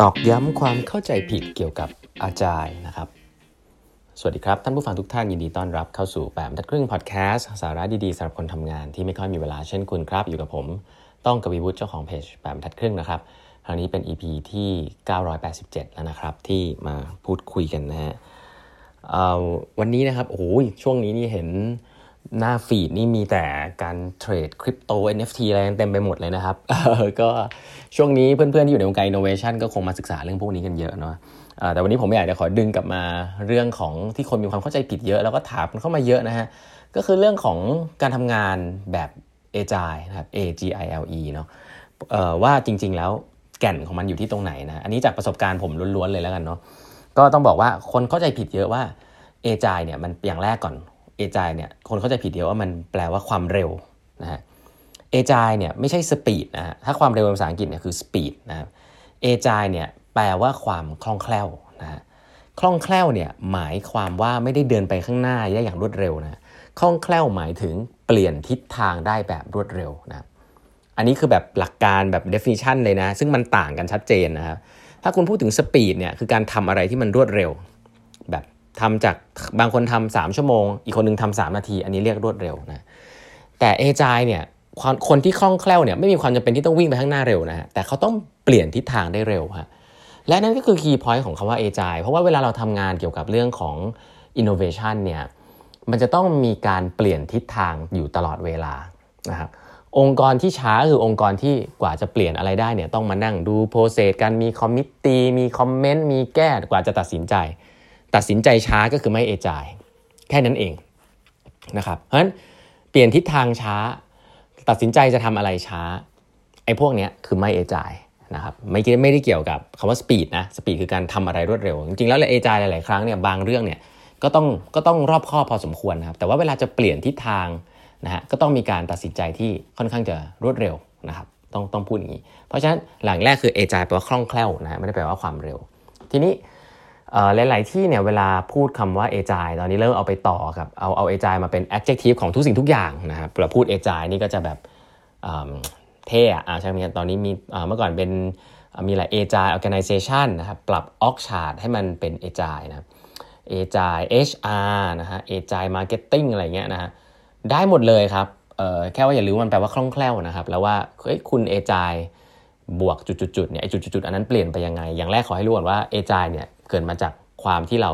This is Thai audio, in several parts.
ตอกย้ำความเข้าใจผิดเกี่ยวกับอาจารย์นะครับ สวัสดีครับ ท่านผู้ฟังทุกท่านยินดีต้อนรับเข้าสู่แปมทัดครึ่งพอดแคสต์สาระดีๆสำหรับคนทำงานที่ไม่ค่อยมีเวลาเช่นคุณครับ อยู่กับผม ต้องกวีวุฒิเจ้าของเพจแปมทัดครึ่งนะครับครั้งนี้เป็น EP ที่ 987 แล้วนะครับ ที่มาพูดคุยกันนะฮะวันนี้นะครับโอ้โหช่วงนี้นี่เห็น หน้าฟีดนี่มีแต่การเทรดคริปโต NFT อะไรเต็มไปหมดเลยนะครับก็ช่วงนี้เพื่อนๆ ที่อยู่ในวงการอินโนเวชันก็คงมาศึกษาเรื่องพวกนี้กันเยอะเนาะแต่วันนี้ผมอยากจะขอดึงกลับมาเรื่องของที่คนมีความเข้าใจผิดเยอะ แล้วก็ถามเข้ามาเยอะนะฮะ ก็คือเรื่องของการทำงานแบบ Agile นะครับ A G I L E เนาะว่าจริงๆแล้วแก่นของมันอยู่ที่ตรงไหนนะ อันนี้จากประสบการณ์ผมล้วนๆเลยแล้วกันเนาะก็ต้องบอกว่าคนเข้าใจผิดเยอะว่า Agile เนี่ยมันอย่างแรกก่อน เอจายเนี่ยคนเข้าใจผิดเดียวว่ามันแปลว่าความเร็วนะฮะ Agile เนี่ยไม่ใช่ speed นะฮะถ้าความเร็วภาษาอังกฤษเนี่ยคือ speed นะ Agile เนี่ยแปลว่าความคล่องแคล่วนะฮะคล่องแคล่วเนี่ยหมายความว่าไม่ได้เดินไปข้างหน้าได้อย่างรวดเร็วนะคล่องแคล่วหมายถึงเปลี่ยนทิศทางได้แบบรวดเร็วนะอันนี้คือแบบหลักการแบบ definition เลยนะ ซึ่งมันต่างกันชัดเจนนะครับถ้าคุณพูดถึง speed เนี่ยคือการทำอะไรที่มันรวดเร็ว ทำจากบางคนทำสามชั่วโมง อีกคนนึงทำสามนาที อันนี้เรียกรวดเร็วนะแต่ Agile เนี่ยคนที่คล่องแคล่วเนี่ยไม่มีความจำเป็นที่ต้องวิ่งไปข้างหน้าเร็วนะฮะแต่เขาต้องเปลี่ยนทิศทางได้เร็วฮะและนั่นก็คือ key point ของคำว่า Agile เพราะว่าเวลาเราทำงานเกี่ยวกับเรื่องของอินโนเวชันเนี่ยมันจะต้องมีการเปลี่ยนทิศทางอยู่ตลอดเวลานะครับองค์กรที่ช้าคือองค์กรที่กว่าจะเปลี่ยนอะไรได้เนี่ยต้องมานั่งดู process การมี committee มี comment มีแก้กว่าจะตัดสินใจ ตัดสินใจช้าก็คือไม่เอจายแค่นั้นเองนะครับเพราะฉะนั้นเปลี่ยนทิศทางช้า ตัดสินใจจะทำอะไรช้าไอ้พวกเนี้ยคือไม่เอจายนะครับไม่ไม่ได้เกี่ยวกับคำว่าสปีดนะสปีดคือการทำอะไรรวดเร็ว จริงๆแล้วเอจายหลายๆครั้งเนี่ยบางเรื่องเนี่ยก็ต้องก็ต้องรอบคอบพอสมควรนะครับแต่ว่าเวลาจะเปลี่ยนทิศทางนะฮะก็ต้องมีการตัดสินใจที่ค่อนข้างจะรวดเร็วนะครับต้องต้องพูดอย่างนี้ เพราะฉะนั้นหลังแรกคือเอจายแปลว่าคล่องแคล่วนะไม่ได้แปลว่าความเร็ว ทีนี้ หลาย ๆ ที่เนี่ยเวลาพูดคำว่าเอจายตอนนี้เริ่มเอาไปต่อครับเอาเอาเอจายมาเป็น adjective ของทุกสิ่งทุกอย่างนะครับเราพูดเอจายนี่ก็จะแบบเท่อะใช่ไหมตอนนี้มีเมื่อก่อนเป็นมีหลายเอจาย organization นะครับปรับออกชาร์ให้มันเป็นเอจายนะเอจาย HR นะฮะเอจาย marketing อะไรเงี้ยนะฮะได้หมดเลยครับแค่ว่าอย่าลืมมันแปลว่าคล่องแคล่วนะครับแล้วว่าเฮ้ยคุณเอจายบวกจุดๆเนี่ยไอจุดๆอันนั้นเปลี่ยนไปยังไง อย่างแรกขอให้รู้ก่อนว่าเอจายเนี่ย เกิดมาจากความที่เรา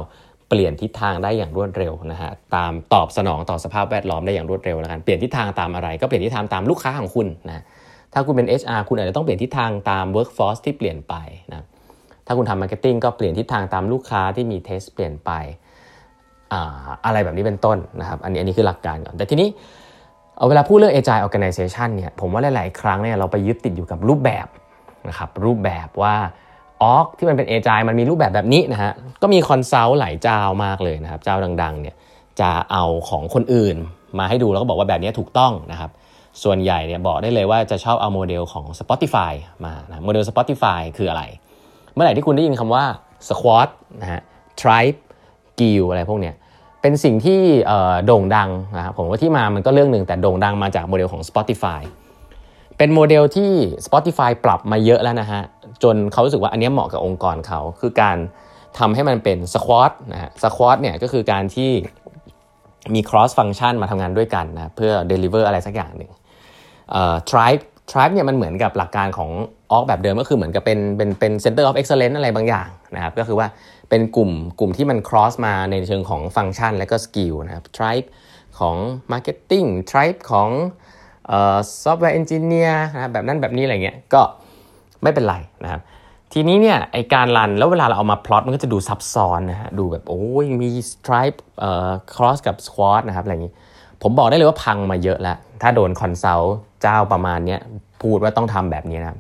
เปลี่ยนทิศทางได้อย่างรวดเร็วนะฮะตามตอบสนองต่อสภาพแวดล้อมได้อย่างรวดเร็วแล้วกันเปลี่ยนทิศทางตามอะไร ก็เปลี่ยนทิศทางตามลูกค้าของคุณนะถ้าคุณเป็น HR คุณอาจจะต้องเปลี่ยนทิศทางตาม workforce ที่เปลี่ยนไปนะถ้าคุณทำ marketing ก็เปลี่ยนทิศทางตามลูกค้าที่มีเทสเปลี่ยนไปอะไรแบบนี้เป็นต้นนะครับอันนี้อันนี้คือหลักการก่อน แต่ทีนี้เอาเวลาพูดเรื่อง agile organization เนี่ยผมว่าหลาย ๆ ครั้งเนี่ยเราไปยึดติดอยู่กับรูปแบบนะครับรูปแบบว่า ออกที่มันเป็นเอจายมันมีรูปแบบแบบนี้นะฮะ ก็มี consult หลายเจ้ามากเลยนะครับ เจ้าดังๆเนี่ยจะเอาของคนอื่นมาให้ดูแล้วก็บอกว่าแบบนี้ถูกต้องนะครับ ส่วนใหญ่เนี่ยบอกได้เลยว่าจะชอบเอาโมเดลของ Spotify มานะโมเดล Spotify คืออะไร เมื่อไหร่ที่คุณได้ยินคำว่า Squad นะฮะ Tribe Guild อะไรพวกเนี้ยเป็นสิ่งที่โด่งดังนะครับผมว่าที่มามันก็เรื่องหนึ่งแต่โด่งดังมาจากโมเดลของ Spotify เป็นโมเดลที่ Spotify ปรับมาเยอะแล้วนะฮะ จนเขารู้สึกว่าอันนี้เหมาะกับองค์กรเขาคือการทำให้มันเป็นสควอตนะฮะสควอตเนี่ยก็คือการที่มี cross function มาทำงานด้วยกันนะเพื่อ deliver อะไรสักอย่างหนึ่งเอ่อ tribe tribe เนี่ยมันเหมือนกับหลักการของออกแบบเดิมก็คือเหมือนกับเป็นเป็นเป็น center of excellence อะไรบางอย่างนะครับก็คือว่าเป็นกลุ่มกลุ่มที่มัน cross มาในเชิงของฟังก์ชันและก็ skill นะครับ tribe ของ marketing tribe ของ software engineer นะแบบนั้นแบบนี้อะไรเงี้ยก็ ไม่เป็นไรนะครับทีนี้เนี่ยไอการรันแล้วเวลาเราเอามาพลอตมันก็จะดูซับซ้อนนะฮะดูแบบโอ้ยมี tribe เอ่อ cross กับ squad นะครับอะไรอย่างนี้ ผมบอกได้เลยว่าพังมาเยอะแล้ว ถ้าโดน consult เจ้าประมาณนี้พูดว่าต้องทำแบบนี้นะครับ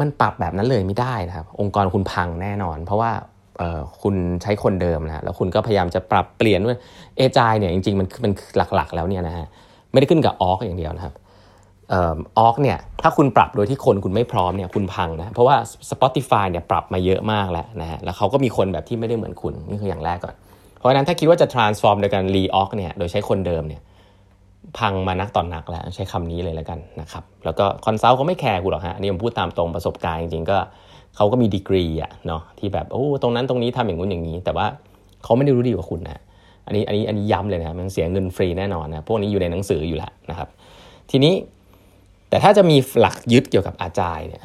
มันปรับแบบนั้นเลยไม่ได้นะครับ องค์กรคุณพังแน่นอน เพราะว่าคุณใช้คนเดิมนะแล้วคุณก็พยายามจะปรับเปลี่ยนว่าเอจายเนี่ยจริงๆมันมันหลักๆ แล้วเนี่ยนะฮะไม่ได้ขึ้นกับออกอย่างเดียวนะครับ ออกเนี่ยถ้าคุณปรับโดยที่คนคุณไม่พร้อมเนี่ยคุณพังนะเพราะว่า Spotify เนี่ยปรับมาเยอะมากแล้วนะฮะแล้วเขาก็มีคนแบบที่ไม่ได้เหมือนคุณนี่คืออย่างแรกก่อน เพราะฉะนั้นถ้าคิดว่าจะ transform โดยการ re org เนี่ยโดยใช้คนเดิมเนี่ยพังมานักต่อนนักแล้วใช้คำนี้เลยแล้วกันนะครับแล้วก็ consult เขาไม่แคร์กูหรอกฮะอันนี้ผมพูดตามตรงประสบการณ์จริงๆก็เขาก็มีดีกรีอะเนาะที่แบบโอ้ตรงนั้นตรงนี้ทำอย่างงู้นอย่างนี้ แต่ว่าเขาไม่ได้รู้ดีกว่าคุณนะอันนี้อันนี้อันนี้ย้ำเลยนะมันเสียเงินฟรีแน่นอนนะพวกนี้อยู่ในหนังสืออยู่แล้วนะครับทีนี้ แต่ถ้าจะมีหลักยึดเกี่ยวกับ Agile เนี่ย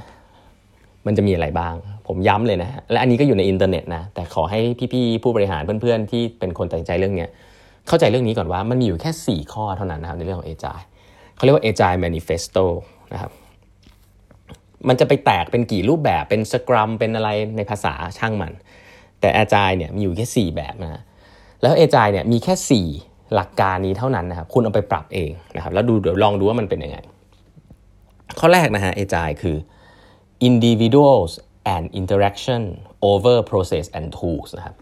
มันจะมีอะไรบ้าง ผมย้ำเลยนะและอันนี้ก็อยู่ในอินเทอร์เน็ตนะ แต่ขอให้พี่ๆผู้บริหารเพื่อนๆ ที่เป็นคนตัดสินใจเรื่องนี้เข้าใจเรื่องนี้ก่อนว่ามันมีอยู่แค่ 4 ข้อเท่านั้นนะครับในเรื่องของ Agile เขาเรียกว่า Agile Manifesto นะครับมันจะไปแตกเป็นกี่รูปแบบเป็นสครัมเป็นอะไรในภาษาช่างมัน แต่ Agile เนี่ยมีอยู่แค่ 4 แบบนะแล้ว Agile เนี่ยมีแค่ 4 หลักการนี้เท่านั้นนะครับคุณเอาไปปรับเองนะครับแล้วดูเดี๋ยวลองดูว่ามันเป็นยังไง ข้อแรกนะฮะ Agile คือ individuals and interaction over process and tools นะครับ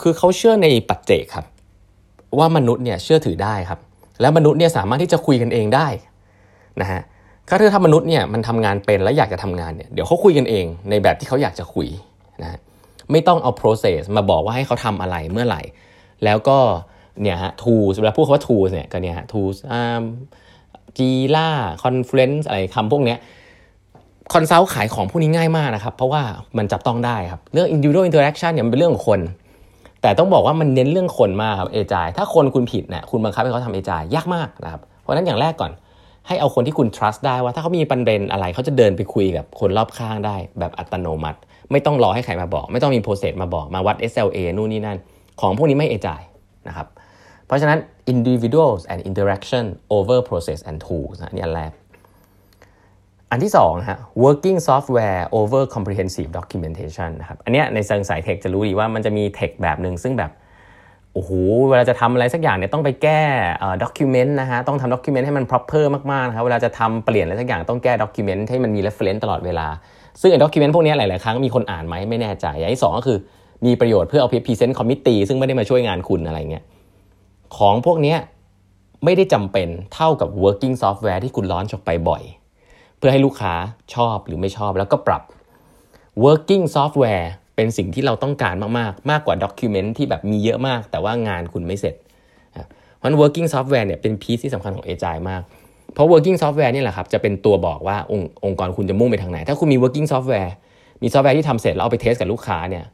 คือเขาเชื่อในปัจเจกครับ ว่ามนุษย์เนี่ยเชื่อถือได้ครับ แล้วมนุษย์เนี่ยสามารถที่จะคุยกันเองได้นะฮะก็ถ้ามนุษย์เนี่ยมันทำงานเป็นแล้วอยากจะทำงานเนี่ยเดี๋ยวเขาคุยกันเองในแบบที่เขาอยากจะคุยนะฮะไม่ต้องเอา process มาบอกว่าให้เขาทำอะไรเมื่อไหร่ แล้วก็เนี่ยฮะ tools เวลาพูดคำว่า tools เนี่ยก็เนี่ยฮะ tools อ่า Jira Confluence อะไรคำพวกเนี้ยconsult ขายของพวกนี้ง่ายมากนะครับ เพราะว่ามันจับต้องได้ครับ เรื่อง individual interaction เนี่ยมันเป็นเรื่องของคน แต่ต้องบอกว่ามันเน้นเรื่องคนมากครับ Agile ถ้าคนคุณผิดเนี่ยคุณบังคับให้เขาทำ Agile ยากมากนะครับเพราะนั้นอย่างแรกก่อน ให้เอาคนที่คุณ trust ได้ว่าถ้าเขามีประเด็นอะไรเขาจะเดินไปคุยกับคนรอบข้างได้ แบบอัตโนมัติ ไม่ต้องรอให้ใครมาบอก ไม่ต้องมี process มาบอกมาวัด SLA นู่นนี่นั่น ของพวกนี้ไม่ Agile นะครับ เพราะฉะนั้น individuals and interaction over process and tools นะนี่อันแรก อันที่2นะฮะ working software over comprehensive documentation นะครับ อันเนี้ยในเชิงสาย tech จะรู้ดีว่ามันจะมี tech แบบหนึ่งซึ่งแบบโอ้โห เวลาจะทำอะไรสักอย่างเนี่ยต้องไปแก้ document นะฮะ ต้องทำ document ให้มัน proper มากๆนะครับ เวลาจะทำเปลี่ยนอะไรสักอย่างต้องแก้ document ให้มันมี reference ตลอดเวลา ซึ่งไอ้ document พวกนี้หลาย ๆ ครั้งมีคนอ่านไหมไม่แน่ใจ อย่างที่สองก็คือมีประโยชน์เพื่อเอาไป present committee ซึ่งไม่ได้มาช่วยงานคุณอะไรเงี้ย ของพวกนี้ไม่ได้จำเป็นเท่ากับ working software ที่คุณ launch ออกไปบ่อย เพื่อให้ลูกค้าชอบหรือไม่ชอบแล้วก็ปรับ working software เป็นสิ่งที่เราต้องการมากๆ มากกว่า document ที่แบบมีเยอะมาก แต่ว่างานคุณไม่เสร็จเพราะ working software เนี่ยเป็น piece ที่สำคัญของ Agile มาก เพราะ working software นี่แหละครับจะเป็นตัวบอกว่าองค์องค์กรคุณจะมุ่งไปทางไหน ถ้าคุณมี working software มีซอฟต์แวร์ที่ทำเสร็จแล้วเอาไป test กับลูกค้าเนี่ย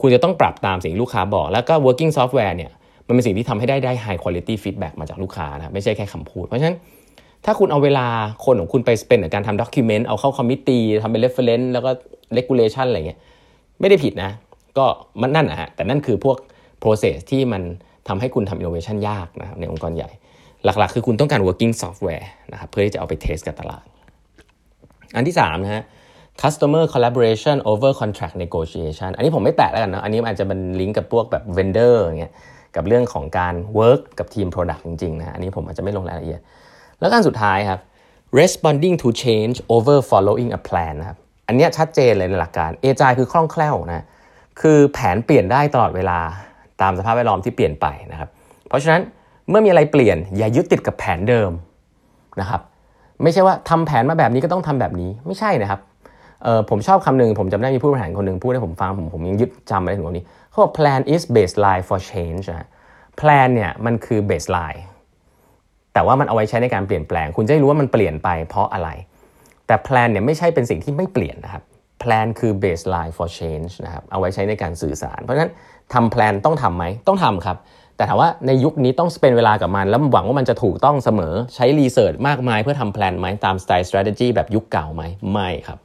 คุณจะต้องปรับตามสิ่งลูกค้าบอก แล้วก็ working software เนี่ย มันเป็นสิ่งที่ทำให้ได้ได้ high quality feedback มาจากลูกค้านะไม่ใช่แค่คำพูด เพราะฉะนั้นถ้าคุณเอาเวลาคนของคุณไปเป็นการทำ document เอาเข้า committee ทำเป็น reference แล้วก็ regulation อะไรเงี้ยไม่ได้ผิดนะ ก็มันนั่นนะฮะแต่นั่นคือพวก process ที่มันทำให้คุณทำ innovation ยากนะครับในองค์กรใหญ่ หลักๆ คือคุณต้องการ working software นะครับเพื่อที่จะเอาไป test กับตลาด อันที่3นะฮะ customer collaboration over contract negotiation อันนี้ผมไม่แตะแล้วกันเนาะอันนี้อาจจะเป็นลิงก์กับพวกแบบ vendor อย่างเงี้ย กับเรื่องของการ work กับทีม product จริงๆนะอันนี้ผมอาจจะไม่ลงรายละเอียด แล้วกันสุดท้ายครับ responding to change over following a plan นะครับอันนี้ชัดเจนเลยในหลักการ a g i คือคล่องแคล่วนะคือแผนเปลี่ยนได้ตลอดเวลาตามสภาพแวดล้อมที่เปลี่ยนไปนะครับ เพราะฉะนั้นเมื่อมีอะไรเปลี่ยนอย่ายึดติดกับแผนเดิมนะครับ ไม่ใช่ว่าทำแผนมาแบบนี้ก็ต้องทำแบบนี้ไม่ใช่นะครับผมชอบคำหนึ่งผมจำได้มีผู้บริหารคนหนึ่งพูดให้ผมฟังผมผมยังยึดจำไว้ถึงวันนี้เขาบอก plan is baseline for change นะ plan เนี่ยมันคือ baseline แต่ว่ามันเอาไว้ใช้ในการเปลี่ยนแปลง คุณจะได้รู้ว่ามันเปลี่ยนไปเพราะอะไร แต่แพลนเนี่ยไม่ใช่เป็นสิ่งที่ไม่เปลี่ยนนะครับแพลนคือ baseline for change นะครับ เอาไว้ใช้ในการสื่อสาร เพราะฉะนั้นทำแพลนต้องทำไหม ต้องทำครับ แต่ถามว่าในยุคนี้ต้องเปลืองเวลากับมัน แล้วหวังว่ามันจะถูกต้องเสมอ ใช้ research มากมายเพื่อทำ plan ไหม ตามสไตล์ strategy แบบยุคเก่าไหม ไม่ครับ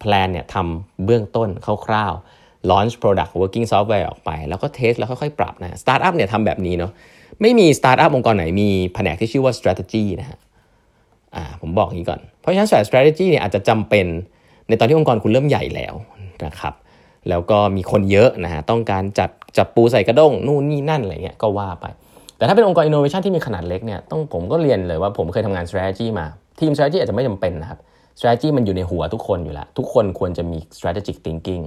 plan เนี่ยทำเบื้องต้นคร่าวๆ launch product working software ออกไป แล้วก็ test แล้วค่อยๆ ปรับนะ startup เนี่ยทำแบบนี้เนาะไม่มีสตาร์ทอัพองค์กรไหนมีแผนกที่ชื่อว่า strategy นะฮะอ่าผมบอกงี้ก่อน เพราะฉะนั้น strategy เนี่ยอาจจะจำเป็นในตอนที่องค์กรคุณเริ่มใหญ่แล้วนะครับแล้วก็มีคนเยอะนะฮะต้องการจัดจับปูใส่กระด้งนู่นนี่นั่นอะไรเงี้ยก็ว่าไป แต่ถ้าเป็นองค์กร innovation ที่มีขนาดเล็กเนี่ยต้องผมก็เรียนเลยว่าผมเคยทำงาน strategy มาทีม strategy อาจจะไม่จำเป็นนะครับ strategy มันอยู่ในหัวทุกคนอยู่แล้ว ทุกคนควรจะมี strategic thinking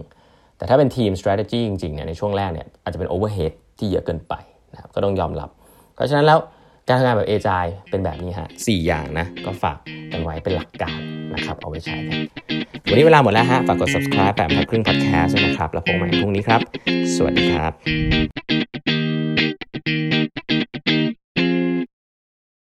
แต่ถ้าเป็นทีม strategy จริงๆเนี่ยในช่วงแรกเนี่ยอาจจะเป็น overhead ที่เยอะเกินไปนะครับก็ต้องยอมรับ เพราะฉะนั้นแล้วการทำงานแบบเอจายเป็นแบบนี้ฮะสอย่างนะ ก็ฝากกันไว้เป็นหลักการนะครับ เอาไว้ใช้กันวันนี้เวลาหมดแล้วฮะ ฝากกด subscribe แบบพักครึ่ง podcast นะครับ แล้วพบกันใหม่พรุ่งนี้ครับ สวัสดีครับ